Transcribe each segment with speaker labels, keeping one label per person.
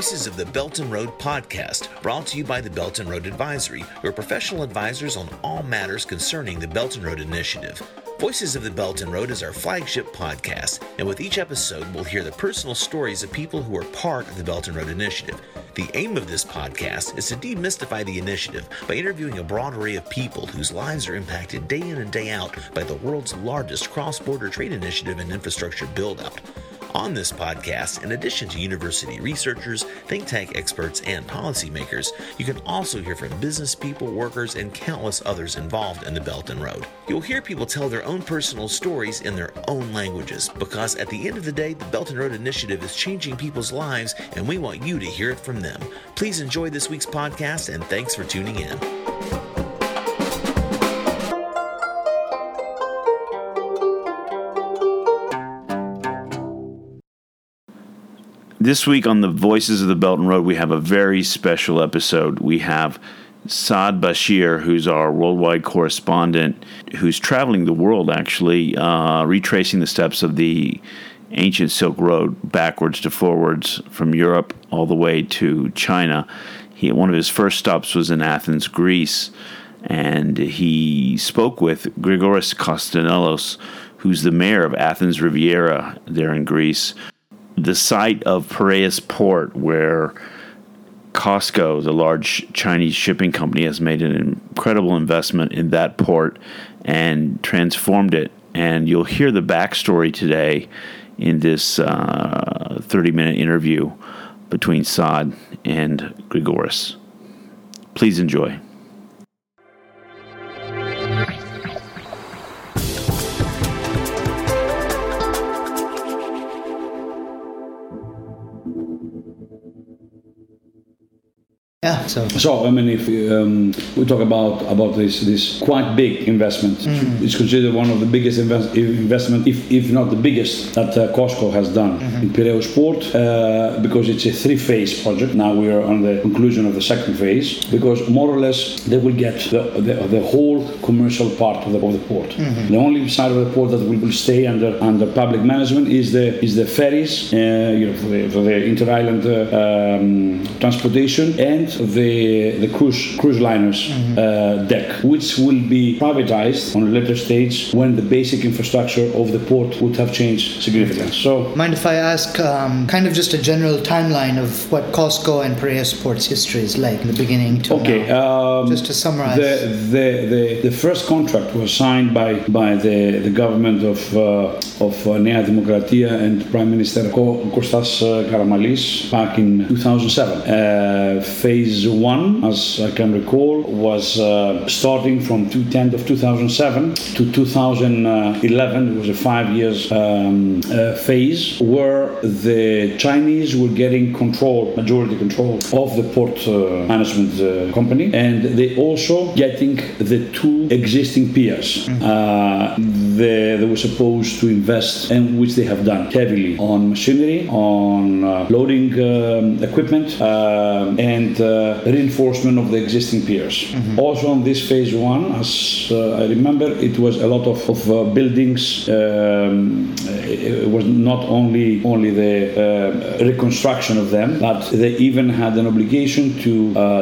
Speaker 1: Voices of the Belt and Road podcast, brought to you by the Belt and Road Advisory, your professional advisors on all matters concerning the Belt and Road Initiative. Voices of the Belt and Road is our flagship podcast, and with each episode, we'll hear the personal stories of people who are part of the Belt and Road Initiative. The aim of this podcast is to demystify the initiative by interviewing a broad array of people whose lives are impacted day in and day out by the world's largest cross border trade initiative and infrastructure build out. On this podcast, in addition to university researchers, think tank experts, and policymakers, you can also hear from business people, workers, and countless others involved in the Belt and Road. You'll hear people tell their own personal stories in their own languages because at the end of the day, the Belt and Road Initiative is changing people's lives, and we want you to hear it from them. Please enjoy this week's podcast, and thanks for tuning in.
Speaker 2: This week on the Voices of the Belt and Road, we have a very special episode. We have Saad Bashir, who's our worldwide correspondent, who's traveling the world actually, uh, retracing the steps of the ancient Silk Road backwards to forwards from Europe all the way to China. He, one of his first stops was in Athens, Greece, and he spoke with Grigoris Konstantellos, who's the mayor of Athens Riviera there in Greece the site of Piraeus Port, where COSCO, the large Chinese shipping company, has made an incredible investment in that port and transformed it. And you'll hear the backstory today in this uh, 30 minute interview between Saad and Grigoris. Please enjoy.
Speaker 3: Yeah. So,
Speaker 4: so I mean, if um, we talk about about this this quite big investment, mm-hmm. it's considered one of the biggest invest, investment, if, if not the biggest, that uh, COSCO has done mm-hmm. in Piraeus Port, uh, because it's a three-phase project. Now we are on the conclusion of the second phase, because more or less they will get the, the, the whole commercial part of the, of the port. Mm-hmm. The only side of the port that will, will stay under under public management is the is the ferries, uh, you know, for the, for the inter-island uh, um, transportation and the the cruise cruise liners mm-hmm. uh, deck, which will be privatized on a later stage when the basic infrastructure of the port would have changed significantly. So,
Speaker 3: mind if I ask, um, kind of just a general timeline of what COSCO and Piraeus Port's history is like in the beginning to
Speaker 4: okay,
Speaker 3: now, um, just to summarize.
Speaker 4: The, the, the, the, first contract was signed by by the, the government of uh, of uh, Nea Demokratia and Prime Minister Kostas uh, Karamanlis back in 2007. Uh, phase one, as I can recall, was uh, starting from 10th of 2007 to 2011. It was a five years um, uh, phase where the Chinese were getting control, majority control of the port uh, management uh, company, and they also getting the two existing piers. Mm-hmm. they, they were supposed to invest, and which they have done heavily on machinery, on uh, loading um, equipment, uh, and uh, reinforcement of the existing piers. Mm-hmm. Also, on this phase one, as uh, I remember, it was a lot of, of uh, buildings. Um, it was not only only the uh, reconstruction of them, but they even had an obligation to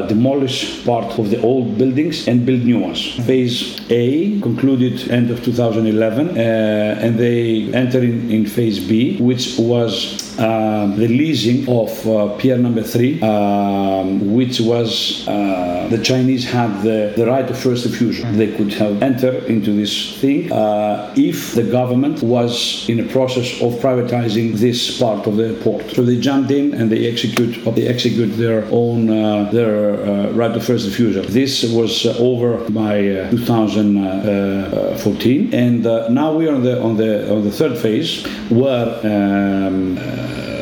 Speaker 4: demolish part of the old buildings and build new ones. Mm-hmm. Phase A concluded end of 2011, and they entered in, in phase B, which was the leasing of uh, pier number three, um, which was uh, the Chinese had the, the right of first refusal. They could have entered into this thing uh, if the government was in a process of privatizing this part of the port. So they jumped in and they execute they execute their own uh, their uh, right of first refusal. This was over by 2014, and now we are on the on the on the third phase where. Um,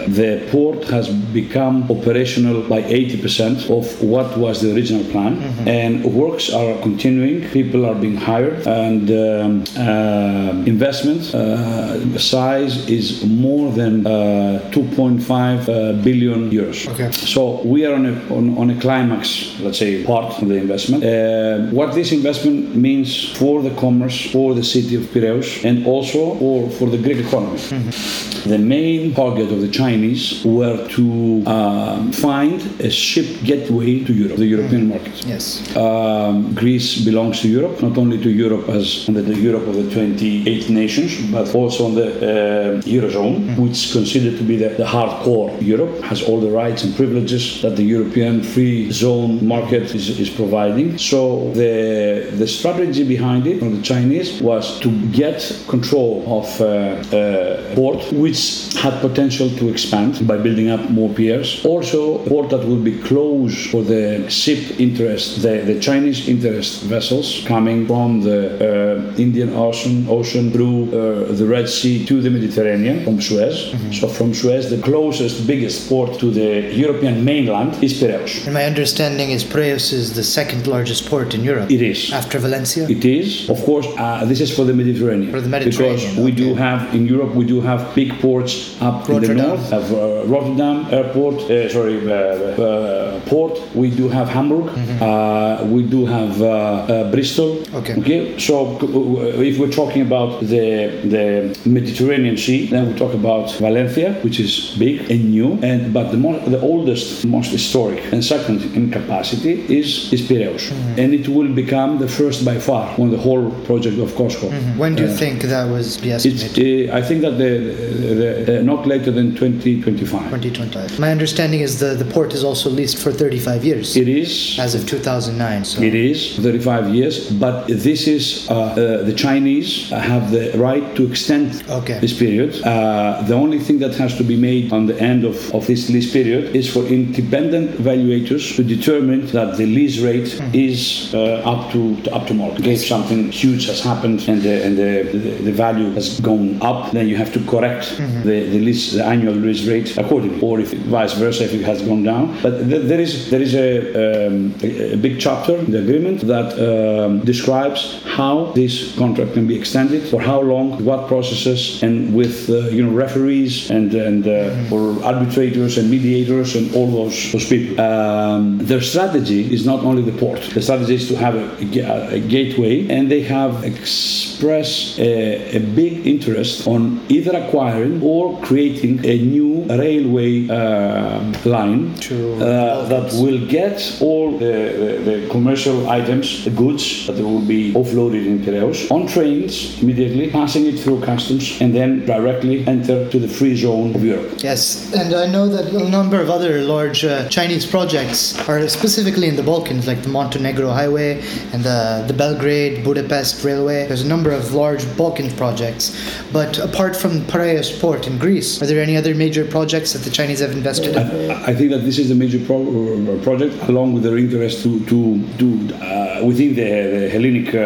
Speaker 4: the port has become operational by 80% of what was the original plan, mm-hmm. and works are continuing. People are being hired, and um, uh, investment uh, size is more than uh, 2.5 uh, billion euros.
Speaker 3: Okay.
Speaker 4: So we are on a on, on a climax, let's say, part of the investment. Uh, what this investment means for the commerce, for the city of Piraeus, and also or for the Greek economy. Mm-hmm. The main target of the Chinese Chinese were to um, find a ship gateway to Europe, the European market.
Speaker 3: Yes.
Speaker 4: Um, Greece belongs to Europe, not only to Europe as under the Europe of the 28 nations, but also on the uh, Eurozone, which is considered to be the, the hardcore Europe, has all the rights and privileges that the European free zone market is, is providing. So the, the strategy behind it from the Chinese was to get control of uh, uh, port, which had potential to expand by building up more piers. Also, port that will be close for the ship interest, the, the Chinese interest vessels coming from the uh, Indian Ocean, Ocean through uh, the Red Sea to the Mediterranean from Suez. So from Suez, the closest, biggest port to the European mainland is Piraeus.
Speaker 3: And my understanding is Piraeus is the second largest port in Europe.
Speaker 4: It is.
Speaker 3: After Valencia?
Speaker 4: It is, of course. Uh, this is for the Mediterranean.
Speaker 3: For the Mediterranean,
Speaker 4: because we do have in Europe, we do have big ports up in the north. Have uh, Rotterdam Airport, uh, sorry, uh, uh, port. We do have Hamburg. Uh, we do have Bristol.
Speaker 3: Okay.
Speaker 4: Okay. So if we're talking about the the Mediterranean Sea, then we talk about Valencia, which is big and new, and but the more, the oldest, most historic, and second in capacity is is Piraeus, and it will become the first by far on the whole project of COSCO.
Speaker 3: When do you think that was the estimate?
Speaker 4: uh, I think that the, the, uh, not later than 2025.
Speaker 3: 2025. My understanding is the, the port is also leased for 35 years
Speaker 4: It is.
Speaker 3: as of 2009. So
Speaker 4: It is 35 years, but this is uh, uh, the Chinese have the right to extend
Speaker 3: Okay.
Speaker 4: this period. Uh, the only thing that has to be made on the end of, of this lease period is for independent evaluators to determine that the lease rate is uh, up to, to up to market. If something huge has happened and the and the, the, the value has gone up, then you have to correct the, the lease the annual lease rate accordingly, or if vice versa if it has gone down. But th- there is there is a, um, a, a big chapter in the agreement that um, describes how this contract can be extended, for how long, what processes, and with uh, you know referees and and uh, or arbitrators and mediators and all those those people. Um, their strategy is not only the port. The strategy is to have a, a a gateway, and they have expressed a, a big interest on either acquiring or creating a new railway uh, line
Speaker 3: To
Speaker 4: uh, that will get all the, the, the commercial items, the goods that will be offloaded in Piraeus on trains immediately, passing it through customs, and then directly enter to the free zone of Europe.
Speaker 3: Yes, and I know that a number of other large uh, Chinese projects are specifically in the Balkans, like the Montenegro Highway and the, the Belgrade Budapest Railway. There's a number of large Balkan projects. But apart from Piraeus port in Greece, are there any other major projects that the Chinese have invested in?
Speaker 4: I think that this is a major pro- uh, project, along with their interest to to, to uh, within the, the Hellenic, uh,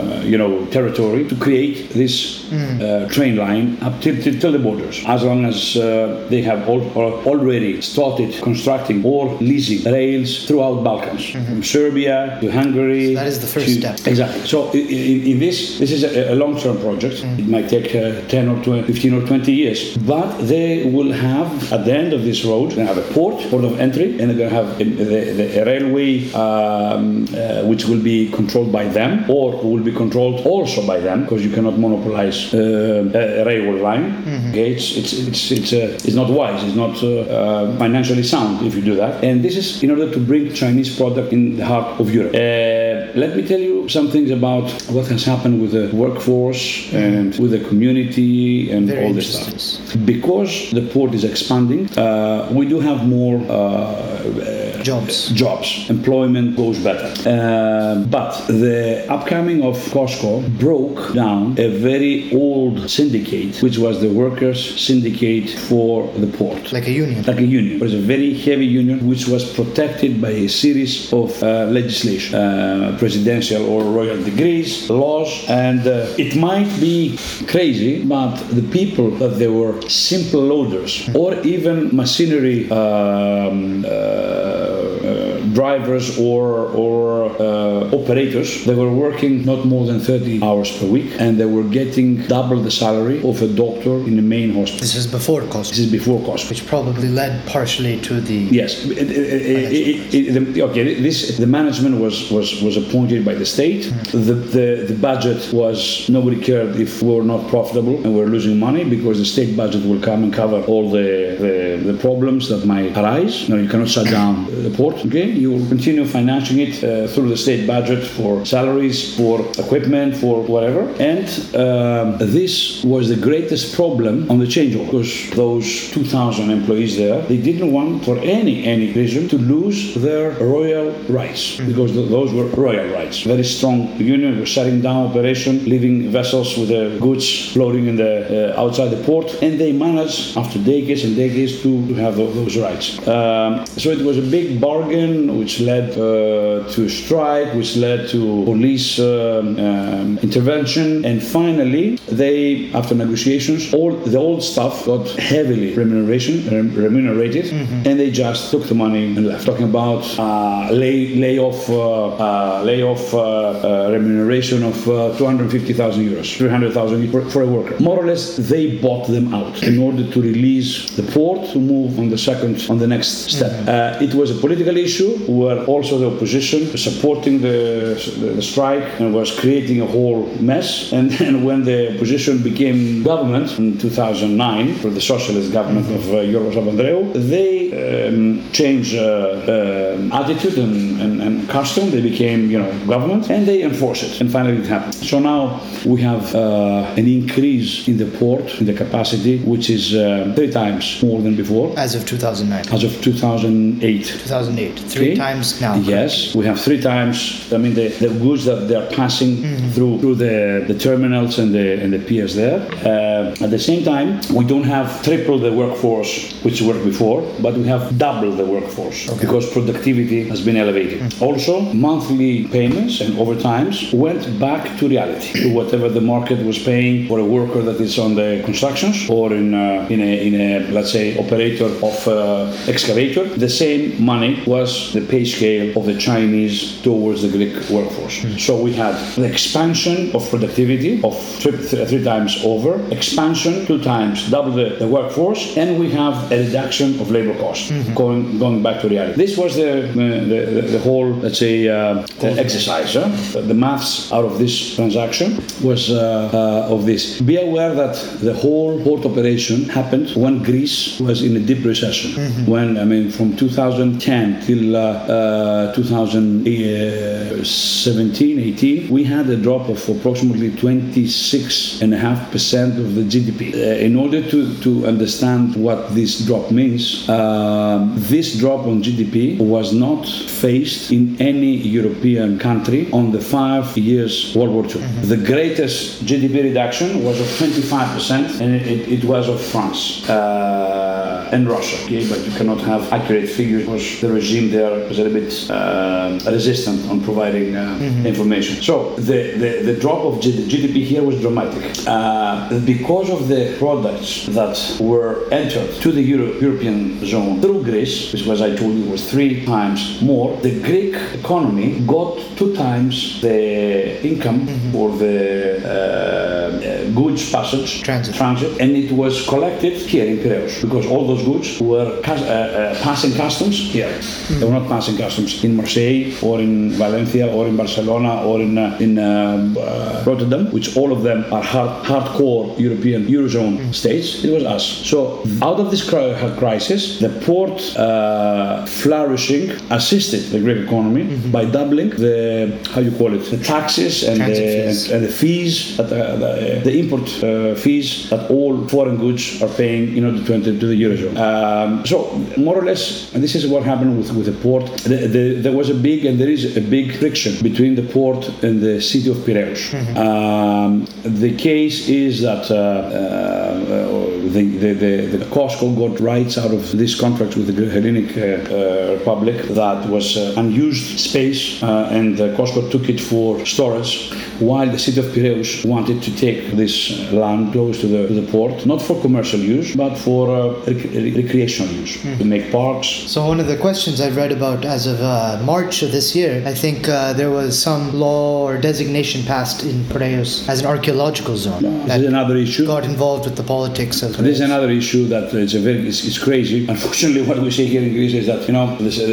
Speaker 4: uh, you know, territory to create this uh, train line up till, till, till the borders. As long as uh, they have al- al- already started constructing or leasing rails throughout Balkans, from Serbia to Hungary.
Speaker 3: So that is the first
Speaker 4: to-
Speaker 3: step.
Speaker 4: Exactly. So in, in this, this is a, a long-term project. It might take uh, 10 or 20, 15 or 20 years, but they will have at the end of this road, they have a port, port of entry, and they're going to have a, a railway um, uh, which will be controlled by them or will be controlled also by them because you cannot monopolize uh, a, railway line. Okay, it's it's it's it's, uh, it's not wise. It's not uh, uh, financially sound if you do that. And this is in order to bring Chinese product in the heart of Europe. Uh, let me tell you some things about what has happened with the workforce and with the community and
Speaker 3: Very
Speaker 4: all this stuff. Because the port is expanding, uh, we do have more uh,
Speaker 3: Jobs.
Speaker 4: jobs. Employment goes better. Uh, but the upcoming of COSCO broke down a very old syndicate, which was the workers' syndicate for the port.
Speaker 3: Like a union.
Speaker 4: Like a union. It was a very heavy union which was protected by a series of uh, legislation, uh, presidential or royal degrees, laws, and uh, it might be crazy, but the people that they were simple loaders or even machinery um, uh, uh, drivers or or uh, operators. They were working not more than 30 hours per week, and they were getting double the salary of a doctor in the main hospital.
Speaker 3: This is before cost,
Speaker 4: This is before cost.
Speaker 3: which probably led partially to the
Speaker 4: Yes. It- it- it- the- okay. This the management was was was appointed by the state. The, the the budget was nobody cared if we were not profitable and we are losing money because the state budget will come and cover all the the, the problems that might arise. No, you cannot shut down the port. Okay, you will continue financing it uh, through the state budget for salaries, for equipment, for whatever. And um, this was the greatest problem on the changeover because those 2,000 employees there, they didn't want for any any reason to lose their royal rights because th- those were royal rights. Very strong union was shutting down operation, leaving vessels with the goods floating in the uh, outside the port, and they managed after decades and decades to, to have those rights. Um, so it was a big bargain which led uh, to strike, which led to police um, um, intervention, and finally they, after negotiations, all the old staff got heavily remuneration rem- remunerated, and they just took the money and left. Talking about uh, lay layoff uh, uh, layoff uh, uh, remuneration of uh, 250,000 euros, 300,000 for, for a worker. More or less, they bought them out in order to release the port to move on the second on the next step. Uh, it was a political issue where also the opposition supporting the, the, the strike and was creating a whole mess. And then when the opposition became government in 2009, for the socialist government of uh, Yorgos Papandreou, they um, changed uh, uh, attitude and, and, and custom. They became, you know, government, and they enforce it. And finally, it happened. So now we have uh, an increase in the port, in the capacity, which is uh, three times more than before,
Speaker 3: as of 2009,
Speaker 4: as of 2008.
Speaker 3: 2008, three
Speaker 4: Okay.
Speaker 3: times now.
Speaker 4: Yes, we have three times. I mean, the, the goods that they are passing through through the, the terminals and the and the piers there. Uh, at the same time, we don't have triple the workforce which worked before, but we have double the workforce because productivity has been elevated. Also, monthly payments and overtimes went back to reality, to whatever the market was paying for a worker that is on the constructions or in uh, in a in a let's say operator of uh, excavator. The same money was the pay scale of the Chinese towards the Greek workforce. So we had the expansion of productivity of three, three times over, expansion two times, double the, the workforce, and we have a reduction of labor cost going going back to reality. This was the the, the, the whole let's say uh, exercise. huh? The- maths out of this transaction was uh, uh, of this. Be aware that the whole port operation happened when Greece was in a deep recession. When I mean from 2010 till uh, uh, 2017, 18, we had a drop of approximately 26.5% of the GDP. Uh, in order to, to understand what this drop means, um, this drop on GDP was not faced in any European country on the five years World War II. The greatest GDP reduction was of 25%, and it, it was of France. Uh, and Russia, okay, but you cannot have accurate figures because the regime there was a little bit uh, resistant on providing uh, information. So the, the, the drop of G- GDP here was dramatic. Uh, because of the products that were entered to the Euro- European zone through Greece, which was I told you was three times more, the Greek economy got two times the income or the uh, uh, goods passage
Speaker 3: Transit.
Speaker 4: transit, and it was collected here in Piraeus because all those goods were uh, uh, passing customs here. They were not passing customs in Marseille or in Valencia or in Barcelona or in uh, in uh, Rotterdam, which all of them are hard, hardcore European eurozone states. It was us. So out of this crisis, the port uh, flourishing assisted the Greek economy by doubling the how you call it the taxes and
Speaker 3: Transit
Speaker 4: the,
Speaker 3: fees.
Speaker 4: and the fees that uh, the, the import uh, fees that all foreign goods are paying in order to enter to the eurozone. Um, so more or less, this is what happened with, with the port. The, the, there was a big and there is a big friction between the port and the city of Piraeus. Um, the case is that. Uh, uh, the, the, the, the COSCO got rights out of this contract with the Hellenic uh, uh, Republic that was uh, unused space, uh, and uh, COSCO took it for storage, while the city of Piraeus wanted to take this land close to the, to the port, not for commercial use, but for uh, rec- recreational use, to make parks.
Speaker 3: So one of the questions I've read about as of uh, March of this year, I think uh, there was some law or designation passed in Piraeus as an archaeological zone
Speaker 4: This is another issue.
Speaker 3: got involved with the politics of
Speaker 4: This is another issue that is a very it's, it's crazy. Unfortunately, what we see here in Greece is that you know this uh,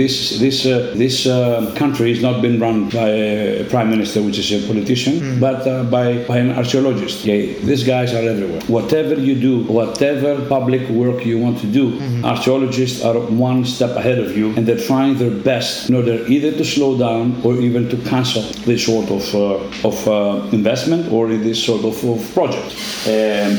Speaker 4: this this uh, this uh, country has not been run by a prime minister, which is a politician, but uh, by by an archaeologist. Okay, these guys are everywhere. Whatever you do, whatever public work you want to do, archaeologists are one step ahead of you, and they're trying their best in order either to slow down or even to cancel this sort of uh, of uh, investment or this sort of, of project. Um,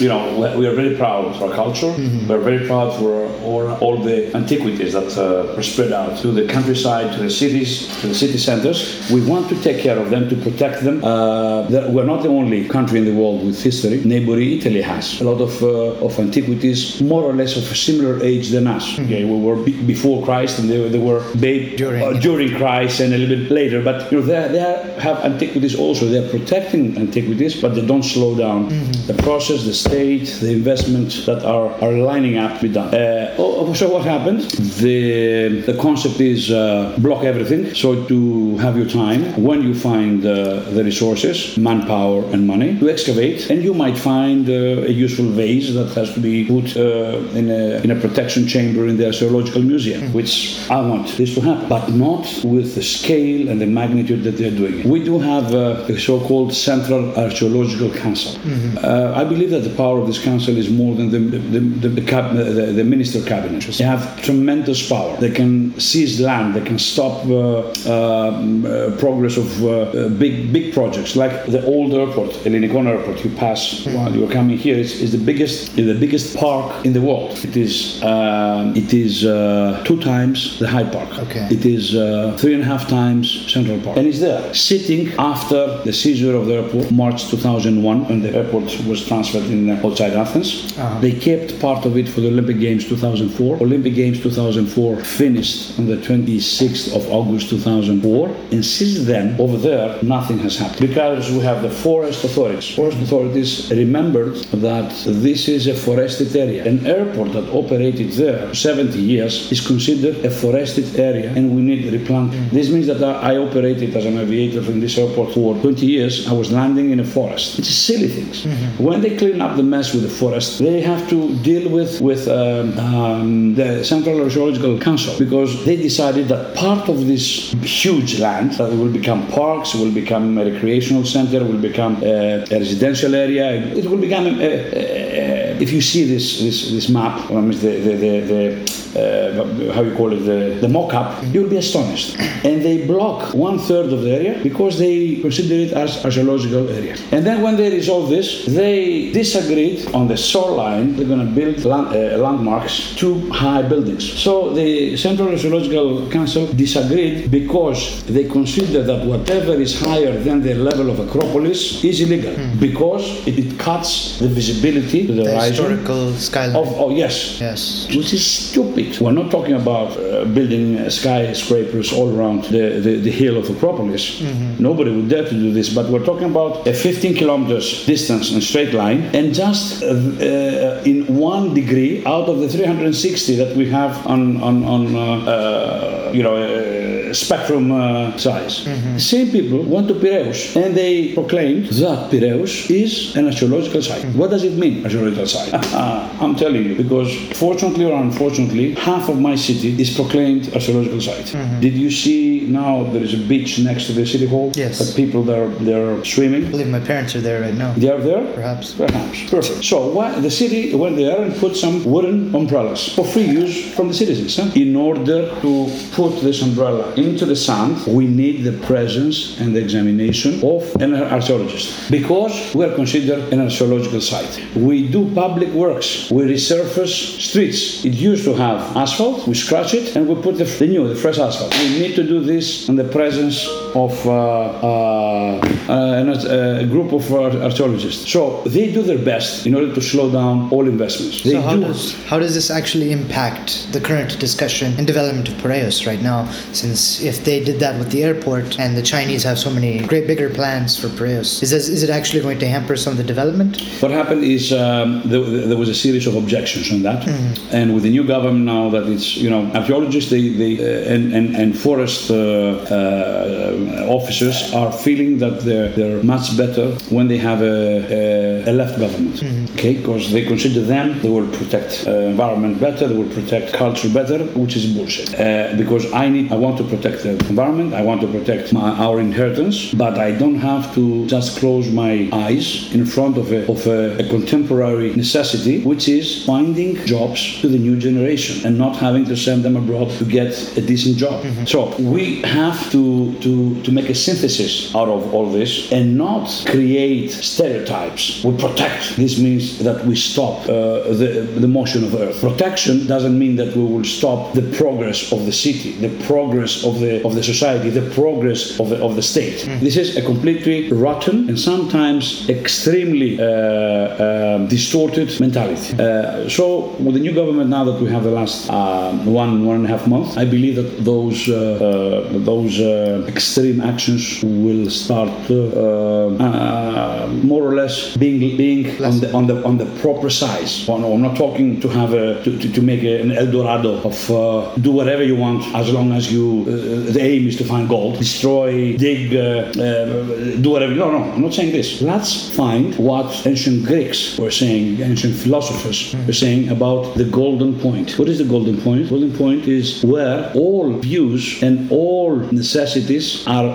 Speaker 4: you know, we- we are very proud of our culture. We're very proud for all, all the antiquities that uh, are spread out to the countryside, to the cities, to the city centers. We want to take care of them, to protect them. Uh, we're not the only country in the world with history. Neighboring Italy has a lot of, uh, of antiquities, more or less of a similar age than us. Okay, we were be- before Christ, and they, they were babe
Speaker 3: During.
Speaker 4: uh, during Christ and a little bit later. But you know, they, they have antiquities also. They're protecting antiquities, but they don't slow down the process, the state, the investments that are, are lining up to be done. Uh, so what happened? The the concept is uh, block everything. So to have your time when you find uh, the resources, manpower, and money to excavate, and you might find uh, a useful vase that has to be put uh, in a in a protection chamber in the archaeological museum, which I want this to happen, but not with the scale and the magnitude that they're doing it. We do have uh, a so-called Central Archaeological Council. Uh, I believe that the power of this council is more than the the, the, the, cab, the, the minister cabinet. They have tremendous power. They can seize land. They can stop uh, um, uh, progress of uh, uh, big big projects like the old airport, Ellinikon Airport. You pass while you're coming here. It's, it's the biggest the biggest park in the world. It is it is uh, two times the Hyde Park.
Speaker 3: Okay.
Speaker 4: It is uh, three and a half times Central Park, and it's there sitting after the seizure of the airport, March 2001, when the airport was transferred in uh, outside Athens. Uh-huh. They kept part of it for the Olympic Games 2004. Olympic Games 2004 finished on the 26th of August 2004, and since then, over there, nothing has happened because we have the forest authorities. Forest authorities remembered that this is a forested area. An airport that operated there for 70 years is considered a forested area, and we need replanting. Mm. This means that I operated as an aviator from this airport for 20 years. I was landing in a forest. It's silly things. Mm-hmm. When they clean up the mess with the forest, they have to deal with with um, um, the Central Archaeological Council because they decided that part of this huge land that will become parks, will become a recreational center, will become a, a residential area. It will become a, a, if you see this this this map, the the, the, the uh, how you call it the, the mock-up, you'll be astonished. And they block one third of the area because they consider it as archaeological area. And then when they resolve this, they disagreed on the shoreline. They're going to build land, uh, landmarks, two high buildings. So the Central Archaeological Council disagreed because they consider that whatever is higher than the level of Acropolis is illegal because it, it cuts the visibility to the,
Speaker 3: the
Speaker 4: horizon
Speaker 3: historical skyline.
Speaker 4: of oh yes
Speaker 3: yes.
Speaker 4: which is stupid. We're not talking about uh, building skyscrapers all around the, the, the hill of Acropolis. Nobody would dare to do this, but we're talking about a 15 kilometers distance in straight line, and just uh, uh, in one degree out of the 360 that we have on on, on uh, uh, you know. Uh, spectrum uh, size. The same people went to Piraeus and they proclaimed that Piraeus is an archaeological site. What does it mean, archaeological site? I'm telling you, because fortunately or unfortunately, half of my city is proclaimed archaeological site. Mm-hmm. Did you see now there is a beach next to the city hall?
Speaker 3: Yes.
Speaker 4: That people there they're swimming.
Speaker 3: I believe my parents are there right now.
Speaker 4: They are there?
Speaker 3: Perhaps.
Speaker 4: Perhaps. Perfect. So why, the city went there and put some wooden umbrellas for free use from the citizens. huh? In order to put this umbrella into the sand, we need the presence and the examination of an archaeologist because we are considered an archaeological site. We do public works. We resurface streets. It used to have asphalt. We scratch it and we put the, the new, the fresh asphalt. We need to do this in the presence of uh, uh, uh, a group of archaeologists. So they do their best in order to slow down all investments. They
Speaker 3: so how
Speaker 4: do.
Speaker 3: does how does this actually impact the current discussion and development of Piraeus right now? Since if they did that with the airport and the Chinese have so many great bigger plans for Piraeus, is this, is it actually going to hamper some of the development?
Speaker 4: What happened is um, there, there, was a series of objections on that, mm-hmm. and with the new government now that it's you know archaeologists they, they uh, and, and and forest uh, uh, officers are feeling that they're they're much better when they have a, a, a left government. Mm-hmm. Okay, because they consider them they will protect uh, environment better, they will protect culture better, which is bullshit. Uh, because I need I want to protect the environment, I want to protect my, our inheritance, but I don't have to just close my eyes in front of a of a, a contemporary necessity, which is finding jobs to the new generation and not having to send them abroad to get a decent job. Mm-hmm. So we have to to to make a synthesis out of all this and not create stereotypes. We protect. This means that we stop uh, the, the motion of Earth. Protection doesn't mean that we will stop the progress of the city, the progress of the of the society, the progress of the, of the state. Mm. This is a completely rotten and sometimes extremely uh, uh, distorted mentality. Uh, so with the new government now that we have the last uh, one one and a half months, I believe that those uh, those extreme actions will start uh, more or less being being on the on the on the proper size. Well, no, I'm not talking to have a to, to, to make a, an El Dorado of uh, do whatever you want as long as you uh, the aim is to find gold, destroy, dig, uh, uh, do whatever. No, no, I'm not saying this. Let's find what ancient Greeks were saying, ancient philosophers were saying about the golden point. What is the golden point? Golden point is where all views and all necessities are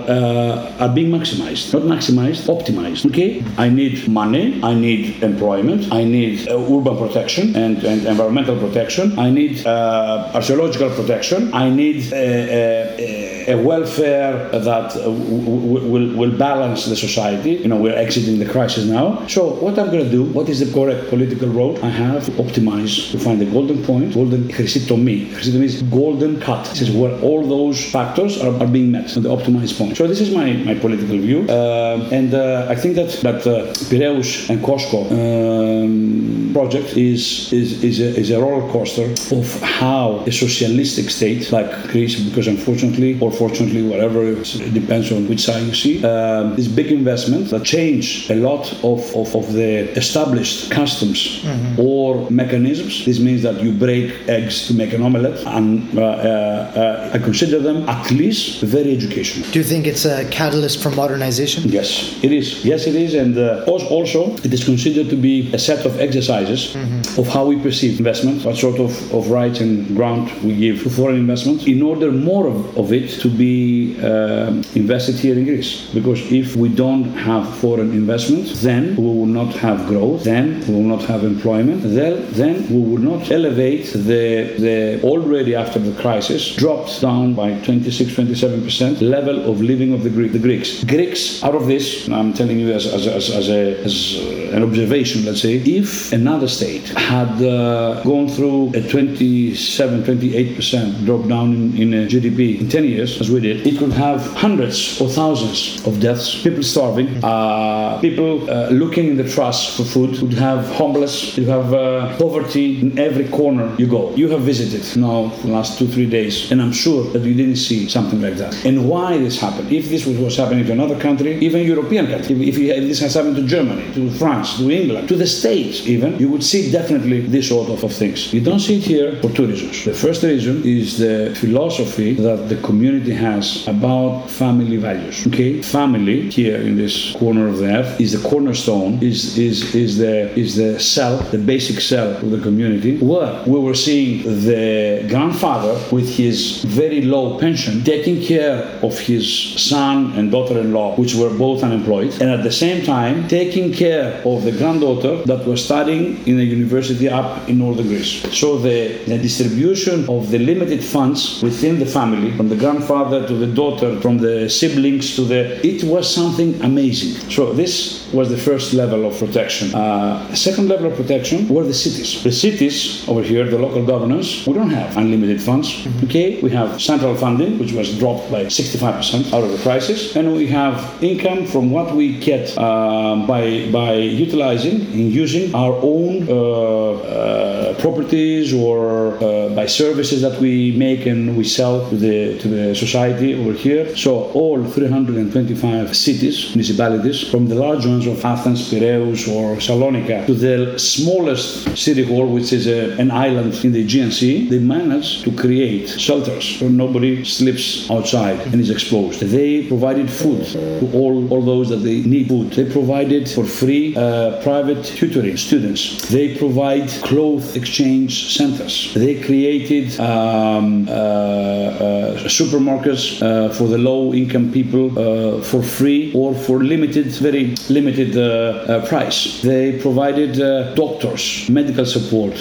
Speaker 4: are being maximized, not maximized, optimized. Okay, I need money, I need employment, I need uh, urban protection and, and environmental protection, I need uh, archaeological protection, I need uh, uh a welfare that uh, will, will balance the society. You know, we're exiting the crisis now. So what I'm going to do, what is the correct political road? I have to optimize to find the golden point, golden chrysitomy. Chrysitomy is golden cut. This is where all those factors are, are being met, the optimized point. So this is my, my political view. Uh, and uh, I think that, that uh, Piraeus and COSCO um, project is, is, is, a, is a roller coaster of how a socialistic state like Greece, because unfortunately, or fortunately, whatever, it depends on which side you see. Um, this big investment that change a lot of, of, of the established customs mm-hmm. or mechanisms. This means that you break eggs to make an omelette, and uh, uh, uh, I consider them at least very educational.
Speaker 3: Do you think it's a catalyst for modernization?
Speaker 4: Yes, it is. Yes, it is, and uh, also it is considered to be a set of exercises mm-hmm. of how we perceive investment, what sort of, of rights and ground we give to foreign investment, in order more of, of it to be uh, invested here in Greece. Because if we don't have foreign investment, then we will not have growth, then we will not have employment, then, then we will not elevate the, the already after the crisis dropped down by 26, 27% level of living of the, the Greeks. Greeks, out of this, I'm telling you as, as, as, as, a, as an observation, let's say, if another state had uh, gone through a 27, 28% drop down in, in GDP in 10 years, as we did, it could have hundreds or thousands of deaths, people starving, uh, people uh, looking in the trash for food, would have homeless, you have uh, poverty in every corner you go. You have visited now the last two, three days, and I'm sure that you didn't see something like that. And why this happened? If this was happening to another country, even European country, if, if this has happened to Germany, to France, to England, to the States even, you would see definitely this sort of, of things. You don't see it here for two reasons. The first reason is the philosophy that the community has about family values. Okay, family here in this corner of the earth is the cornerstone, is is is the is the cell, the basic cell of the community. Where we were seeing the grandfather with his very low pension taking care of his son and daughter-in-law, which were both unemployed, and at the same time taking care of the granddaughter that was studying in a university up in northern Greece. So the, the distribution of the limited funds within the family, from the grandfather to the daughter, from the siblings to the. It was something amazing. So this was the first level of protection. Uh, second level of protection were the cities. The cities over here, the local governance, we don't have unlimited funds. Mm-hmm. Okay, we have central funding, which was dropped by 65%. out of the crisis, and we have income from what we get uh, by by utilizing and using our own uh, uh, properties or uh, by services that we make and we sell to the to the society over here. So all 325 cities, municipalities, from the large of Athens, Piraeus, or Salonika to the smallest city hall, which is a, an island in the Aegean Sea, they managed to create shelters so nobody sleeps outside and is exposed. They provided food to all, all those that they need food. They provided for free uh, private tutoring students. They provide cloth exchange centers. They created um, uh, uh, supermarkets uh, for the low income people uh, for free or for limited, very limited uh, uh, price. They provided uh, doctors, medical support,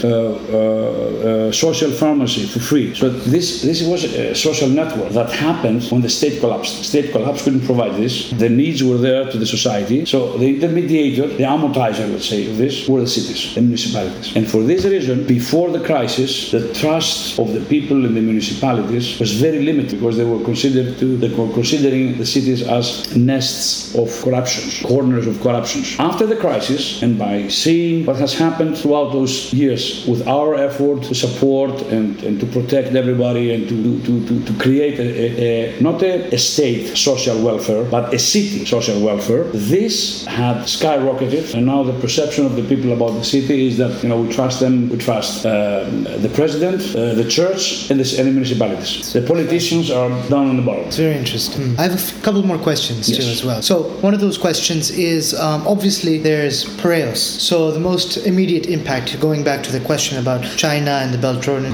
Speaker 4: social pharmacy for free. So this this was a social network that happened when the state collapsed. State collapse couldn't provide this. The needs were there to the society. So the intermediator, the amortizer, let's say, of this were the cities, the municipalities. And for this reason, before the crisis, the trust of the people in the municipalities was very limited because they were considered to they were considering the cities as nests of corruptions, corners of corruptions. After the crisis, and by seeing what has happened throughout those years with our effort to support and, and to protect everybody and to, to, to, to create a, a, not a, a state social welfare, but a city social welfare, this had skyrocketed. And now the perception of the people about the city is that, you know, we trust them, we trust uh, the president, uh, the church, and the, and the municipalities. The politicians are down on the bottom.
Speaker 3: It's very interesting. I have a couple more questions too as well. So one of those questions is um, obviously there's Piraeus. So the most immediate impact, going back to the question about China and the Belt Road.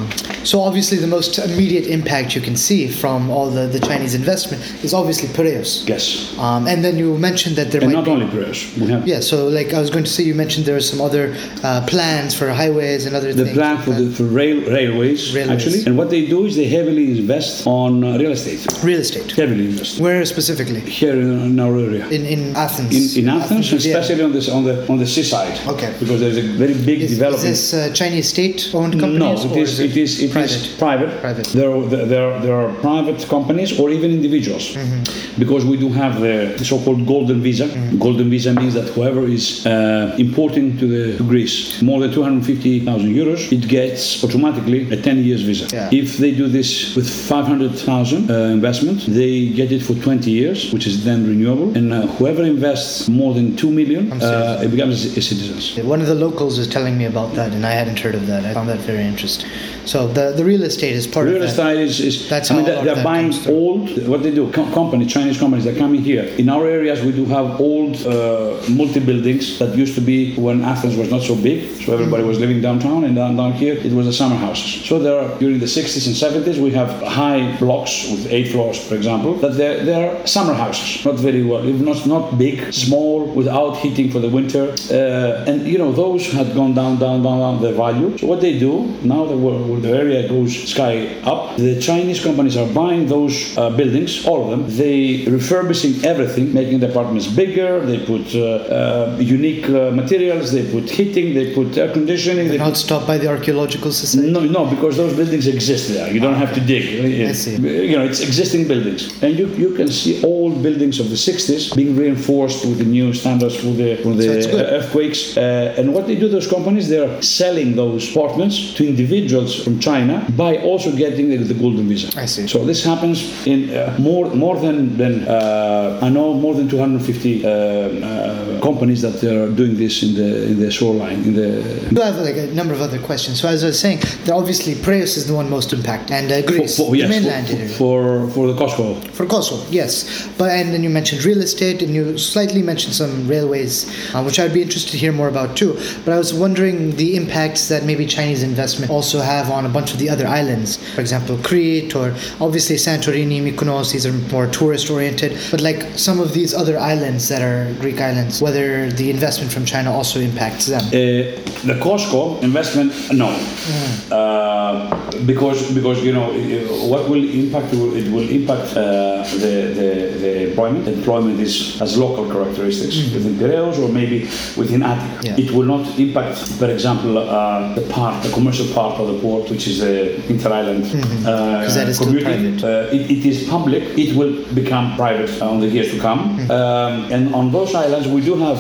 Speaker 3: So obviously the most immediate impact you can see from all the, the Chinese investment is obviously Piraeus.
Speaker 4: Yes.
Speaker 3: Um, and then you mentioned that there
Speaker 4: And
Speaker 3: might
Speaker 4: not
Speaker 3: be
Speaker 4: only Piraeus. We have
Speaker 3: yeah. So like I was going to say, you mentioned there are some other uh, plans for highways and other things.
Speaker 4: the
Speaker 3: things.
Speaker 4: plan for the for rail, railways,
Speaker 3: Railways.
Speaker 4: actually. And what they do is they heavily invest on uh, real estate.
Speaker 3: real estate.
Speaker 4: Heavily invest.
Speaker 3: Where specifically?
Speaker 4: Here in, in our area.
Speaker 3: In in Athens.
Speaker 4: in, in Athens,
Speaker 3: yeah.
Speaker 4: especially on this on the on the seaside.
Speaker 3: Okay.
Speaker 4: Because there's a very big
Speaker 3: Is, is
Speaker 4: development.
Speaker 3: this uh, Chinese state-owned company?
Speaker 4: no, it is, it is, it is
Speaker 3: private?
Speaker 4: private.
Speaker 3: Private.
Speaker 4: There, are, there, are, there are private companies or even individuals.
Speaker 3: Mm-hmm.
Speaker 4: Because we do have the, the so-called golden visa. Golden visa means that whoever is uh, importing to, the, to Greece more than 250,000 euros, it gets automatically a 10 years visa.
Speaker 3: Yeah.
Speaker 4: If they do this with 500,000 uh, investment, they get it for 20 years, which is then renewable. And uh, whoever invests more than 2 million, uh, it becomes a citizen.
Speaker 3: One of the locals was telling me about that, and I hadn't heard of that. I found that very interesting. So the, the real estate is part
Speaker 4: Real
Speaker 3: of that.
Speaker 4: Real estate is, is
Speaker 3: That's
Speaker 4: I mean, they're, they're buying old, what they do, com- companies, Chinese companies, they're coming here. In our areas, we do have old uh, multi buildings that used to be when Athens was not so big, so everybody
Speaker 3: Mm-hmm.
Speaker 4: was living downtown, and down, down here it was the summer houses. So there are, during the 60s and 70s, we have high blocks with eight floors, for example, that they're, they're summer houses, not very well, not, not big, small, without heating for the winter. Uh, and you know, those had gone down, down, down, down the value. So what they do, now that we're- the area goes sky up, the Chinese companies are buying those uh, buildings, all of them. They refurbishing everything, making the apartments bigger. They put uh, uh, unique uh, materials. They put heating. They put air conditioning. they're
Speaker 3: Not stopped by the archaeological society.
Speaker 4: no, no, because those buildings exist there. You don't have to dig.
Speaker 3: I see.
Speaker 4: You know, it's existing buildings, and you, you can see old buildings of the 60s being reinforced with the new standards for the for the
Speaker 3: good.
Speaker 4: earthquakes. Uh, and what they do, those companies, they're selling those apartments to individuals from China by also getting the, the golden visa.
Speaker 3: I see.
Speaker 4: So this happens in uh, more more than than uh, I know more than 250 uh, uh, companies that are doing this in the in the shoreline in the
Speaker 3: You have like a number of other questions. So as I was saying, obviously Piraeus is the one most impacted, and uh, Greece,
Speaker 4: for, yes,
Speaker 3: the mainland
Speaker 4: for, for for the COSCO.
Speaker 3: For Kosovo, yes. But and then you mentioned real estate, and you slightly mentioned some railways, uh, which I'd be interested to hear more about too. But I was wondering the impacts that maybe Chinese investment also have on a bunch of the other islands, for example, Crete or obviously Santorini, Mykonos. These are more tourist oriented. But like some of these other islands that are Greek islands, whether the investment from China also impacts them.
Speaker 4: Uh, the COSCO investment, no. Uh, because because you know what will impact it will impact uh, the, the the employment. Employment is has local characteristics within Piraeus or maybe within Attica.
Speaker 3: Yeah.
Speaker 4: It will not impact, for example, uh, the part, the commercial part of the port, which is inter-island uh,
Speaker 3: that is still
Speaker 4: commuting. Uh, it, it is public. It will become private uh, on the years to come. Um, and on those islands, we do have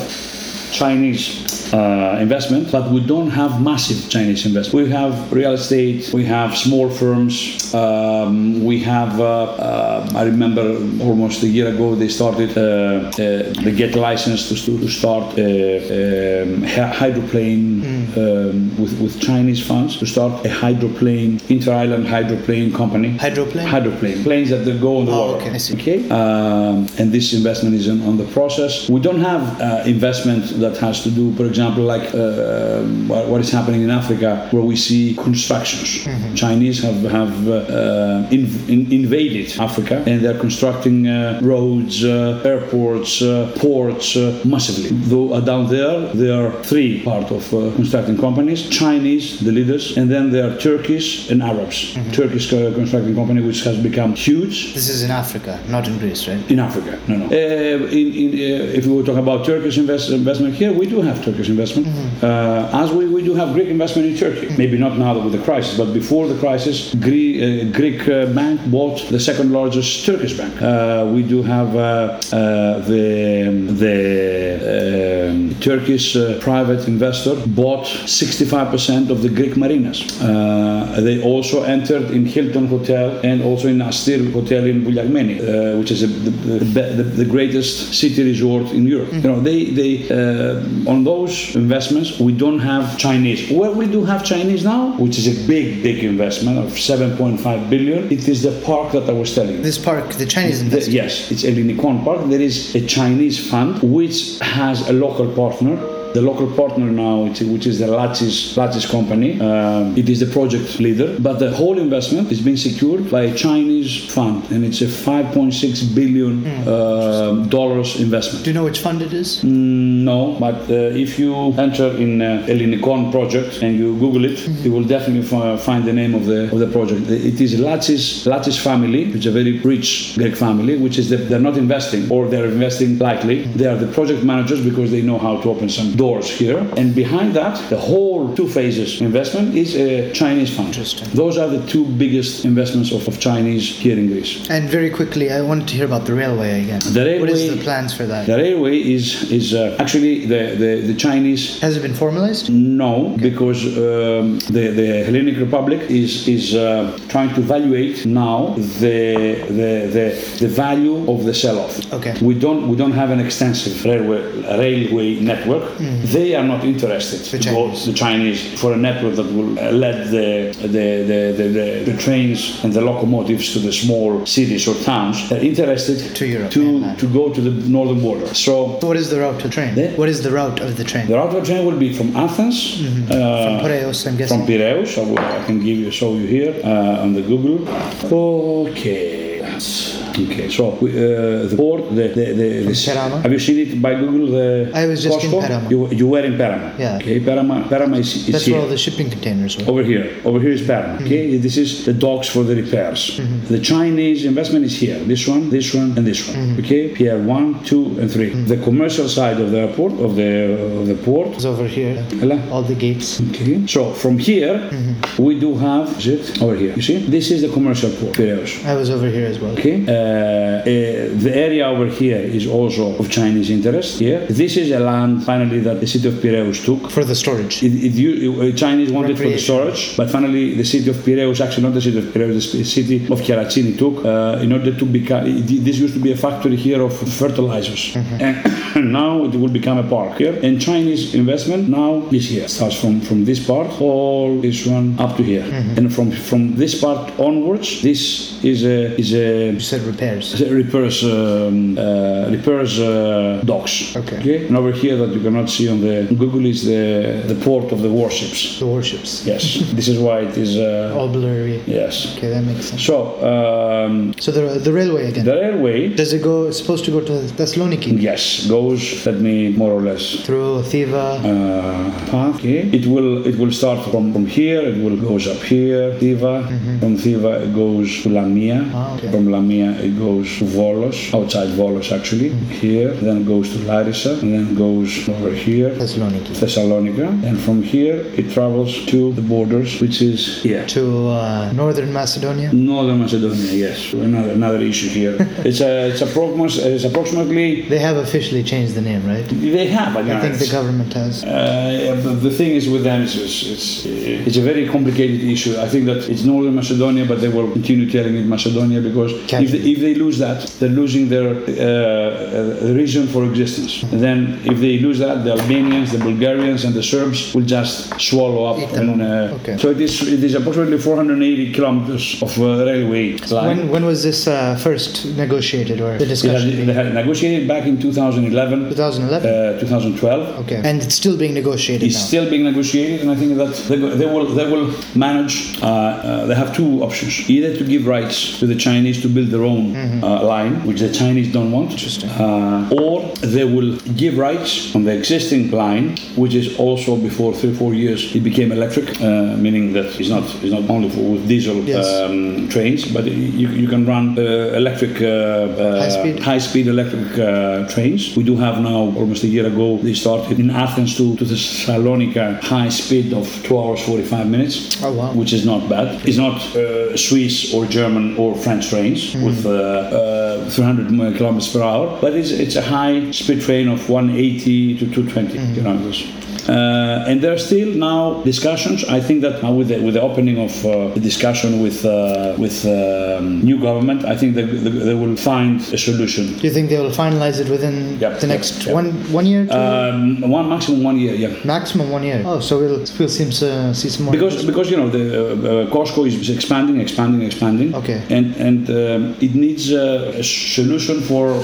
Speaker 4: Chinese uh, investment, but we don't have massive Chinese investment. We have real estate, we have small firms, um, we have. Uh, uh, I remember almost a year ago they started. Uh, uh, they get license to, to start uh, um, hy- hydroplane um, with with Chinese funds to start a hydroplane inter-island hydroplane company.
Speaker 3: Hydroplane?
Speaker 4: Hydroplane planes that they go on the
Speaker 3: Oh,
Speaker 4: water.
Speaker 3: okay, I see.
Speaker 4: Okay, um, and this investment is on, on the process. We don't have uh, investment that has to do, for example, like uh, what, what is happening in Africa, where we see constructions. Chinese have have uh, uh, in, in, invaded Africa, and they're constructing uh, roads, uh, airports, uh, ports uh, massively. Though uh, down there, there are three part of uh, constructing companies: Chinese, the leaders, and then there are Turkish and Arabs. Turkish uh, constructing company, which has become huge
Speaker 3: This is in Africa, not in Greece, right?
Speaker 4: in Africa, no, no. Uh, in, in, uh, if we were talking about Turkish invest, investment here, we do have Turkish investment, uh, as we, we do have Greek investment in Turkey. Maybe not now with the crisis, but before the crisis, Gre- uh, Greek uh, bank bought the second largest Turkish bank. Uh, we do have uh, uh, the the Turkish uh, private investor bought 65% of the Greek marinas. Uh, they also entered in Hilton Hotel and also in Astir Hotel in Bouliagmeni, uh, which is a, the, the, the, the greatest city resort in Europe. You know, they they uh, on those investments we don't have Chinese. Where we do have Chinese now, which is a big big investment of 7.5 billion. It is the park that I was telling you.
Speaker 3: This park, the Chinese
Speaker 4: The-
Speaker 3: investment.
Speaker 4: yes, it's Elinikon Park. There is a Chinese fund which has a local partner. The local partner now, which is the Latsis, Latsis company, um, it is the project leader. But the whole investment is being secured by a Chinese fund, and it's a 5.6 billion uh, dollars investment.
Speaker 3: Do you know which fund it is?
Speaker 4: Mm, no, but uh, if you enter in uh, Elinikon project and you Google it, you will definitely fi- find the name of the of the project. It is Latsis Latsis family, which is a very rich Greek family, which is that they're not investing or they're investing lightly. They are the project managers because they know how to open some doors here. And behind that, the whole two phases investment is a Chinese fund. Those are the two biggest investments of, of Chinese here in Greece.
Speaker 3: And very quickly, I wanted to hear about the railway again.
Speaker 4: The
Speaker 3: What is the plans for that?
Speaker 4: The railway is is uh, actually the, the the Chinese
Speaker 3: Has it been formalized?
Speaker 4: No, because um, the, the Hellenic Republic is is uh, trying to evaluate now the, the the the value of the sell-off.
Speaker 3: Okay.
Speaker 4: We don't we don't have an extensive railway railway network. They are not interested.
Speaker 3: The
Speaker 4: to go
Speaker 3: Chinese.
Speaker 4: the Chinese for a network that will uh, let the the, the, the, the the trains and the locomotives to the small cities or towns. They're interested
Speaker 3: To Europe,
Speaker 4: to
Speaker 3: yeah.
Speaker 4: to go to the northern border. So.
Speaker 3: So what is the route of the train?
Speaker 4: Yeah.
Speaker 3: What is the route of the train?
Speaker 4: The route of the train will be from Athens, uh,
Speaker 3: From Piraeus, I'm guessing.
Speaker 4: from Piraeus. I, will, I can give you show you here uh, on the Google. Okay. Okay, so uh, the port, the the, the, the? Have you seen it by Google? The
Speaker 3: I was just in
Speaker 4: COSCO?
Speaker 3: Perama.
Speaker 4: You, you were in Perama.
Speaker 3: Yeah.
Speaker 4: Okay, Perama. Perama is, is
Speaker 3: That's
Speaker 4: here.
Speaker 3: where all the shipping containers were.
Speaker 4: Over here, over here is Perama.
Speaker 3: Mm-hmm.
Speaker 4: Okay, this is the docks for the repairs. The Chinese investment is here. This one, this one, and this one.
Speaker 3: Mm-hmm.
Speaker 4: Okay, Pier one, two, and 3 The commercial side of the airport, of the of the port.
Speaker 3: is over here.
Speaker 4: Hello?
Speaker 3: All the gates.
Speaker 4: Okay. So from here,
Speaker 3: Mm-hmm.
Speaker 4: we do have is it over here? You see, this is the commercial port, Piraeus.
Speaker 3: I was over here as well.
Speaker 4: Okay. Uh, uh, the area over here is also of Chinese interest. Here, this is a land finally that the city of Piraeus took.
Speaker 3: For the storage.
Speaker 4: It, it, u- uh, Chinese wanted for the storage, but finally the city of Piraeus, actually not the city of Piraeus, the city of Keratsini took uh, in order to become. it- This used to be a factory here of fertilizers, and now it will become a park here. And Chinese investment now is here. Starts from from this part, all this one up to here, and from from this part onwards, this is a is a a
Speaker 3: You said repairs.
Speaker 4: repairs um, uh, repairs uh, docks.
Speaker 3: Okay. okay.
Speaker 4: And over here that you cannot see on the Google is the the port of the warships.
Speaker 3: The warships.
Speaker 4: Yes, this is why it is. Uh,
Speaker 3: All blurry.
Speaker 4: yes.
Speaker 3: Okay, that makes sense.
Speaker 4: So um,
Speaker 3: So the the railway again.
Speaker 4: the railway,
Speaker 3: Does it go? It's supposed to go to Thessaloniki
Speaker 4: yes, goes. Let me more or less
Speaker 3: through Thiva.
Speaker 4: uh. Okay. It will it will start from, from here. It will goes up here, Thiva. From Thiva it goes to Lamia.
Speaker 3: Ah, okay.
Speaker 4: From Lamia it goes to Volos, outside Volos actually. Here, then goes to Larissa, and then goes over here.
Speaker 3: Thessaloniki.
Speaker 4: Thessalonica, and from here it travels to the borders, which is here.
Speaker 3: To uh, northern Macedonia.
Speaker 4: Northern Macedonia, yes. Another another issue here. it's a it's approximately it's approximately
Speaker 3: They have officially changed the name, right?
Speaker 4: they have.
Speaker 3: I think the government has.
Speaker 4: Uh, the, the thing is with them, it's, it's, it's, it's a very complicated issue. I think that it's Northern Macedonia, but they will continue telling it Macedonia because if they, if they lose that, they're losing their uh, uh, reason for existence. And then if they lose that, the Albanians, the Bulgarians, and the Serbs will just swallow up. And, uh,
Speaker 3: Okay.
Speaker 4: So it is, it is approximately 480 kilometers of uh, railway line.
Speaker 3: When when was this uh, first negotiated or the
Speaker 4: They
Speaker 3: discussion?
Speaker 4: had, they had negotiated back in 2011,
Speaker 3: 2011.
Speaker 4: uh, 2012.
Speaker 3: okay, and it's still being negotiated
Speaker 4: It's
Speaker 3: now.
Speaker 4: still being negotiated, and I think that they, they will they will manage. Uh, uh, they have two options: either to give rights to the Chinese to build their own uh, line, which the Chinese don't want,
Speaker 3: Interesting.
Speaker 4: uh, or they will give rights on the existing line, which is also before three four years it became electric, uh, meaning that it's not it's not only for with diesel
Speaker 3: Yes.
Speaker 4: um, trains, but you, you can run uh, electric uh, uh,
Speaker 3: High-speed?
Speaker 4: high-speed electric uh, trains. We do have now, almost a year ago, they started in Athens to, to Thessalonica, high speed of 2 hours 45 minutes,
Speaker 3: Oh, wow.
Speaker 4: which is not bad. It's not uh, Swiss or German or French trains
Speaker 3: Hmm.
Speaker 4: with uh, uh, 300 kilometers per hour, but it's, it's a high-speed train of 180 to 220
Speaker 3: Hmm.
Speaker 4: kilometers. Uh, and there are still now discussions. I think that now with the, with the opening of uh, the discussion with uh, with um, new government, I think they, they, they will find a solution.
Speaker 3: Do you think they will finalize it within
Speaker 4: Yep,
Speaker 3: the next
Speaker 4: yep.
Speaker 3: one one year?
Speaker 4: Um, one maximum one year, yeah.
Speaker 3: Maximum one year. Oh, so we'll we'll see some more.
Speaker 4: Because because you know the uh, uh, COSCO is expanding, expanding, expanding.
Speaker 3: Okay.
Speaker 4: And and um, it needs a solution for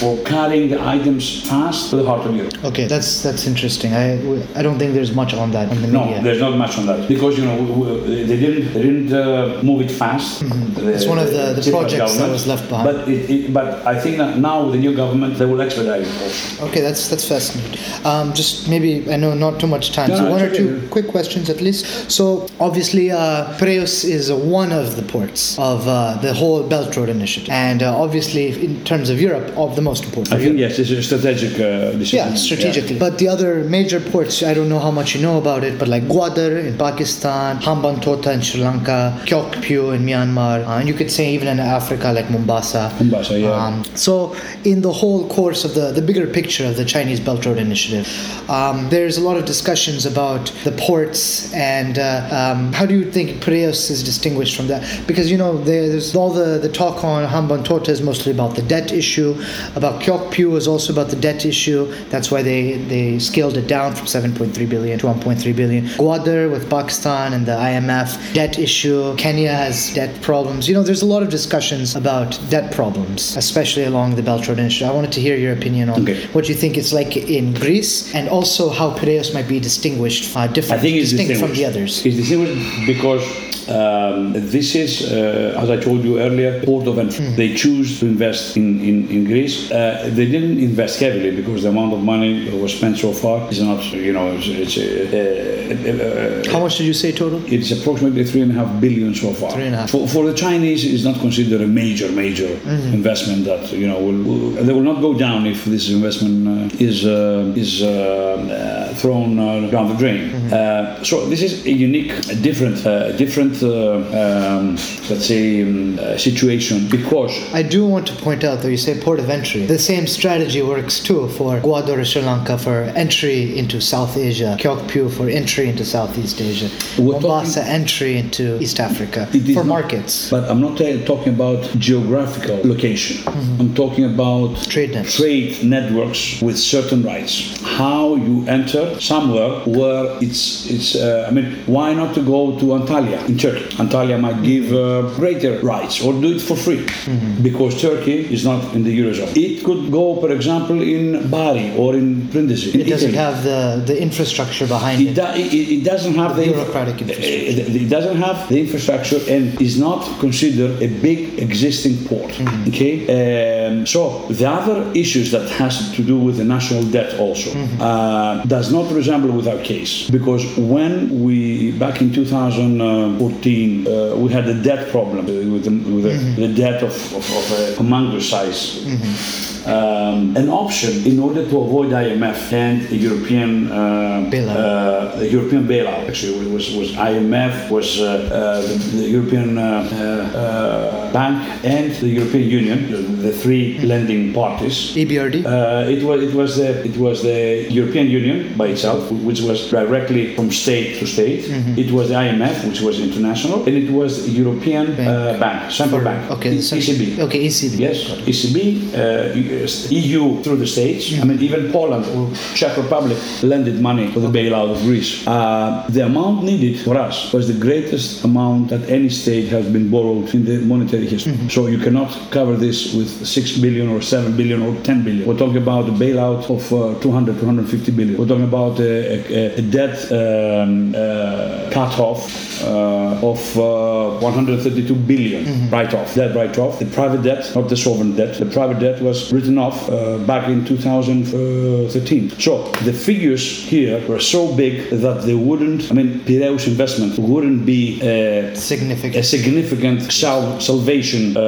Speaker 4: for carrying the items fast to the heart of Europe.
Speaker 3: okay, that's that's interesting. I I don't think there's much on that on the
Speaker 4: No,
Speaker 3: media.
Speaker 4: there's not much on that because you know we- they didn't they didn't uh, move it fast.
Speaker 3: Mm-hmm. It's one of the- the projects that was left behind.
Speaker 4: But it, it, but I think that now with the new government they will expedite it.
Speaker 3: Okay, that's that's fascinating. Um, just maybe I know not too much time,
Speaker 4: No,
Speaker 3: so
Speaker 4: no,
Speaker 3: one or two
Speaker 4: okay.
Speaker 3: quick questions at least. So obviously, uh, Piraeus is uh, one of the ports of uh, the whole Belt Road Initiative, and uh, obviously in terms of Europe, of the most important.
Speaker 4: I think yes, it's a strategic uh, decision.
Speaker 3: Yeah, strategically. But the other major I don't know how much you know about it, but like Gwadar in Pakistan, Hambantota in Sri Lanka, Kyaukphyu in Myanmar, uh, and you could say even in Africa like Mombasa.
Speaker 4: Mombasa, yeah.
Speaker 3: Um, so, in the whole course of the, the bigger picture of the Chinese Belt Road Initiative, um, there's a lot of discussions about the ports and uh, um, how do you think Piraeus is distinguished from that? Because, you know, there's all the, the talk on Hambantota is mostly about the debt issue, about Kyaukphyu is also about the debt issue. That's why they, they scaled it down from 7.3 billion to 1.3 billion. Gwadar with Pakistan and the IMF, debt issue. Kenya has debt problems. You know, there's a lot of discussions about debt problems, especially along the Belt Road Initiative. I wanted to hear your opinion on
Speaker 4: Okay.
Speaker 3: what you think it's like in Greece and also how Piraeus might be distinguished, uh, different,
Speaker 4: I think it's
Speaker 3: distinct from the others.
Speaker 4: It's distinguished because um, this is, uh, as I told you earlier, port of entry.
Speaker 3: Hmm.
Speaker 4: They choose to invest in, in, in Greece. Uh, they didn't invest heavily because the amount of money that was spent so far is not, you know, it's, it's uh, uh,
Speaker 3: How much did you say total?
Speaker 4: it's approximately three and a half billion so far.
Speaker 3: Three and a half.
Speaker 4: For, for the Chinese, it's not considered a major, major
Speaker 3: Mm-hmm.
Speaker 4: investment that you know will, will- they will not go down if this investment uh, is uh, is uh, uh, thrown uh, down the drain.
Speaker 3: Mm-hmm.
Speaker 4: Uh, so this is a unique, a different, uh, different, uh, um, let's say, um, uh, situation because
Speaker 3: I do want to point out, though, you say port of entry. The same strategy works too for Gwadar, Sri Lanka for entry into South Asia, Kyaukphyu for entry into Southeast Asia,
Speaker 4: We're
Speaker 3: Mombasa entry into East Africa for
Speaker 4: not-
Speaker 3: markets.
Speaker 4: But I'm not uh, talking about geographical location. I'm talking about
Speaker 3: Mm-hmm. Trade nets.
Speaker 4: trade networks with certain rights. How you enter somewhere where it's it's. Uh, I mean, why not to go to Antalya in Turkey? Turkey. Antalya might give uh, greater rights or do it for free because Turkey is not in the eurozone. It could go, for example, in Bari or in Brindisi. in
Speaker 3: It doesn't
Speaker 4: Italy.
Speaker 3: have the, the infrastructure behind
Speaker 4: It,
Speaker 3: it.
Speaker 4: do, it, it doesn't have the,
Speaker 3: bureaucratic infrastructure.
Speaker 4: It, it doesn't have the infrastructure and is not considered a big existing port.
Speaker 3: Mm-hmm.
Speaker 4: Okay, um, so the other issues that has to do with the national debt also
Speaker 3: Mm-hmm.
Speaker 4: uh, does not resemble with our case because when we back in 2014 uh, we had a debt problem with the, with the,
Speaker 3: Mm-hmm.
Speaker 4: the debt of, of, of a humongous size um, an option in order to avoid IMF and the European uh,
Speaker 3: Bailout.
Speaker 4: uh, the European bailout. Actually, it was was IMF, was uh, uh, the, the European uh, uh, uh, Bank, and the European Union, the, the three lending parties.
Speaker 3: EBRD?
Speaker 4: Uh, it was it was the it was the European Union by itself, which was directly from state to state. It was the IMF, which was international, and it was European uh, Bank, Central Bank,
Speaker 3: okay,
Speaker 4: E- ECB.
Speaker 3: Okay, ECB.
Speaker 4: Yes, ECB, uh, EU through the states. I mean, even Poland or Czech Republic lended money for the bailout of Greece. Uh, the amount needed for us was the greatest amount that any state has been borrowed in the monetary history. So you cannot cover this with 6 billion or 7 billion or 10 billion. We're talking about a bailout of uh, 200, 250 billion. We're talking about a, a, a debt um, uh, cut-off uh, of uh, 132 billion write-off. Debt write-off. The private debt, not the sovereign debt. The private debt was written off uh, back in 2013. So the figures here were so big that they wouldn't. I mean, Piraeus investment wouldn't be a, a
Speaker 3: Significant.
Speaker 4: significant sal- salvation uh, uh,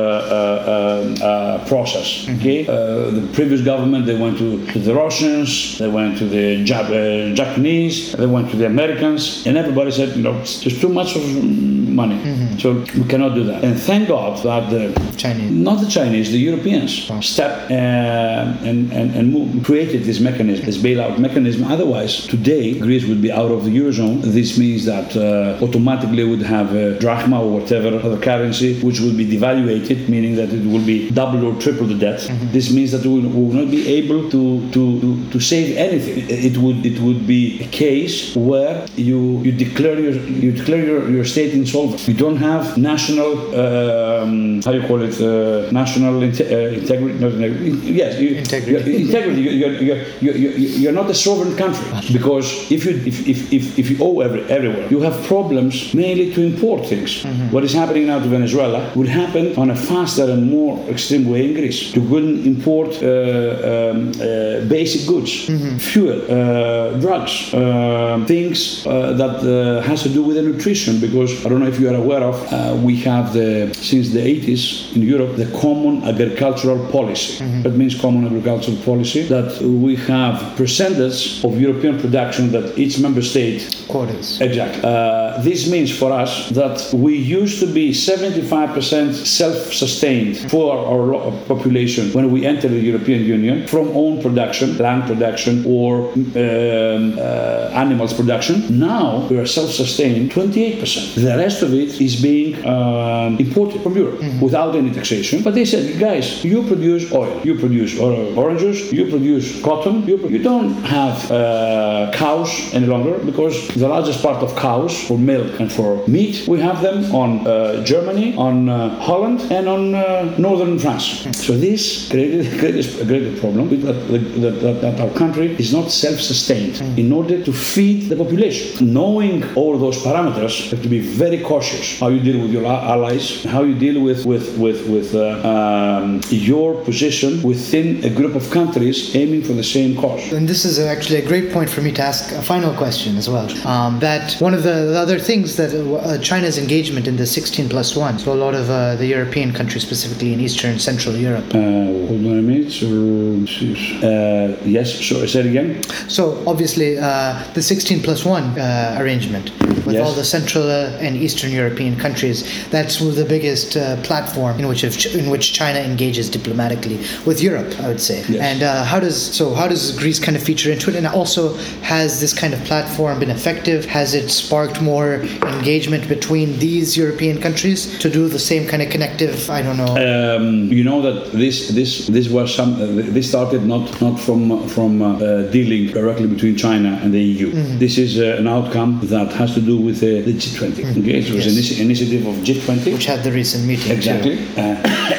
Speaker 4: uh, uh, process. Okay, uh, the previous government they went to, to the Russians, they went to the Jap- uh, Japanese, they went to the Americans, and everybody said, you know, there's too much of money, so we cannot do that. And thank God that the
Speaker 3: Chinese.
Speaker 4: not the Chinese, the Europeans stepped uh, and, and, and moved, created this mechanism, this bailout mechanism. Otherwise, today, Greece would be out of the Eurozone. This means that uh, automatically would have a drachma or whatever other currency, which would be devaluated, meaning that it will be double or triple the debt. This means that we will, we will not be able to, to, to, to save anything. It would, it would be a case where you, you declare, your, you declare your, your state insolvent. You don't have national, um, how you call it, uh, national inte- uh, integrity. Not, integrity. yes, you,
Speaker 3: Integrity.
Speaker 4: you're- integrity. You're, you're, you're, you're, not a sovereign country because if you if, if, if, if you owe every, everywhere, you have problems mainly to import things. What is happening now to Venezuela would happen on a faster and more extreme way in Greece. You couldn't import uh, um, uh, basic goods, fuel, uh, drugs, uh, things uh, that uh, has to do with the nutrition. Because I don't know if you are aware of, uh, we have the since the 80s in Europe the common agricultural policy. That means common agricultural policy that we have percentage of European production that each member state
Speaker 3: Quotas.
Speaker 4: Exactly. Uh, this means for us that we used to be 75% self-sustained for our population when we entered the European Union from own production, land production, or um, uh, animals production. Now we are self-sustained 28%. The rest of it is being um, imported from Europe without any taxation. But they said, guys, you produce oil, you produce oranges, you produce cotton, you, you don't have uh, cows any longer because the largest part of cows for milk and for meat we have them on uh, Germany, on uh, Holland, and on uh, northern France. So this created, a great problem with that, that, that, that our country is not self-sustained. In order to feed the population, knowing all those parameters, have to be very cautious how you deal with your allies, how you deal with with with with uh, um, your position within a group of countries aiming for the same cause.
Speaker 3: And this is actually a great point for me to ask a final question as well. Um, that one of the, the other things that uh, uh, China's engagement in the 16 plus 1, so a lot of uh, the European countries, specifically in Eastern and Central Europe.
Speaker 4: Uh, hold on a minute. Uh, yes. So say it again.
Speaker 3: So obviously, uh, the 16 plus 1 uh, arrangement with
Speaker 4: Yes.
Speaker 3: all the Central uh, and Eastern European countries, that's the biggest uh, platform in which in which China engages diplomatically with Europe, I would say.
Speaker 4: Yes.
Speaker 3: And uh, how does so how does Greece kind of feature into it? And also, has this kind of platform been effective? Has it sparked more engagement between these European countries to do the same kind of connective? I don't know.
Speaker 4: Um, you know that this this this was some uh, this started not not from from uh, uh, dealing directly between China and the EU.
Speaker 3: Mm-hmm.
Speaker 4: This is uh, an outcome that has to do with the, the G20. Okay, it was.
Speaker 3: Yes.
Speaker 4: an initiative of G20.
Speaker 3: Which had the recent meeting.
Speaker 4: Exactly. Uh,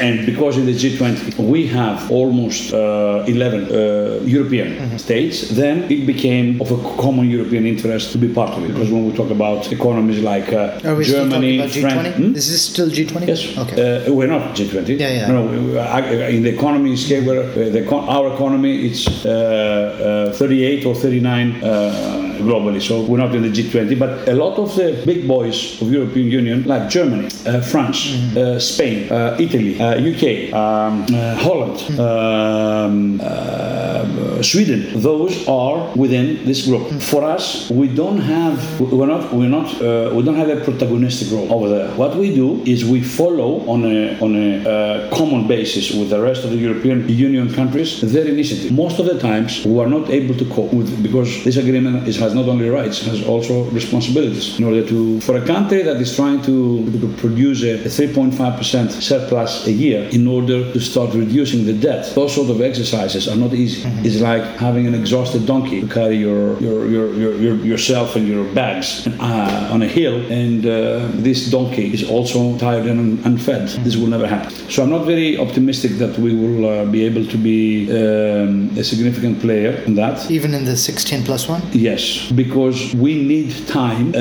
Speaker 4: and because in the G20 we have almost uh, 11 uh, European
Speaker 3: Mm-hmm.
Speaker 4: states, then it became of a common European interest to be part of it. Because when we talk about economies like uh,
Speaker 3: Are we
Speaker 4: Germany, France,
Speaker 3: G20? Is this still G20?
Speaker 4: Yes.
Speaker 3: Okay.
Speaker 4: Uh, we're not G20.
Speaker 3: Yeah, yeah.
Speaker 4: No, no, we- we- I- in the economy scale, uh, our economy it's uh, uh, 38 or 39 uh, globally. So we're not in the G20. But a lot of the big boys of European Union, like Germany, uh, France,
Speaker 3: Mm-hmm.
Speaker 4: uh, Spain, uh, Italy, uh, UK, um, uh, Holland,
Speaker 3: Mm-hmm.
Speaker 4: um, uh, Sweden, those are within this group.
Speaker 3: Mm-hmm.
Speaker 4: For us, we don't have, we're not, we're not, uh, we don't have a protagonistic role over there. What we do is we follow on a on a uh, common basis with the rest of the European Union countries their initiative. Most of the times, we are not able to cope with because this agreement is, has not only rights, has also responsibilities. In order to, for a country that is trying to, to produce a, a 3.5% surplus a year in order to start reducing the debt, those sort of exercises are not easy. It's like having an exhausted donkey to carry your, your, your, your, your yourself and your bags uh, on a hill, and uh, this donkey is also tired and unfed. This will never happen. So I'm not very optimistic that we will uh, be able to be um, a significant player in that.
Speaker 3: Even in the 16 plus one?
Speaker 4: Yes, because we need time uh,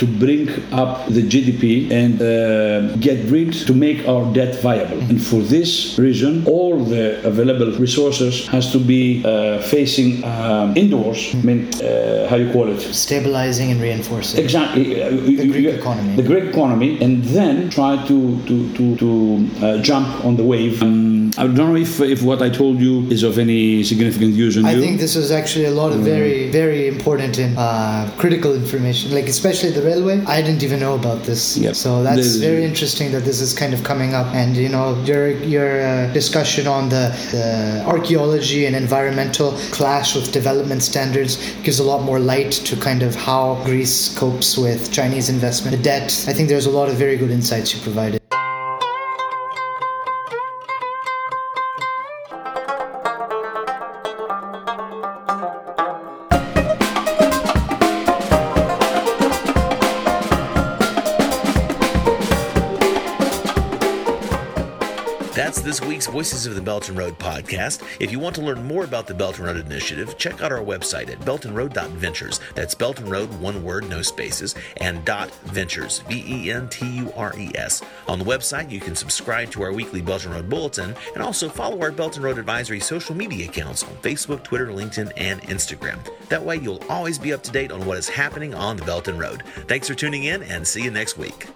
Speaker 4: to bring up the GDP and uh, get rid to make our debt viable. And for this reason, all the available resources has to be uh, facing um, indoors. I mean, uh, how you call it?
Speaker 3: Stabilizing and reinforcing.
Speaker 4: Exactly.
Speaker 3: The Greek economy.
Speaker 4: The Greek economy, and then try to to to, to uh, jump on the wave. Um, I don't know if if what I told you is of any significant use on
Speaker 3: I
Speaker 4: you.
Speaker 3: think this was actually a lot of very, very important and uh, critical information. Like especially the railway, I didn't even know about this.
Speaker 4: Yep.
Speaker 3: So that's
Speaker 4: There's-
Speaker 3: very interesting that this is kind of coming up. And you know, your your uh, discussion on the, the archaeology and environmental clash with development standards gives a lot more light to kind of how Greece copes with Chinese investment, the debt. I think there's a lot of very good insights you provided.
Speaker 1: Voices of the Belt and Road podcast. If you want to learn more about the Belt and Road Initiative, check out our website at beltandroad.ventures. That's Belt and Road, one word, no spaces, and dot ventures, V E N T U R E S. On the website, you can subscribe to our weekly Belt and Road Bulletin and also follow our Belt and Road Advisory social media accounts on Facebook, Twitter, LinkedIn, and Instagram. That way, you'll always be up to date on what is happening on the Belt and Road. Thanks for tuning in and see you next week.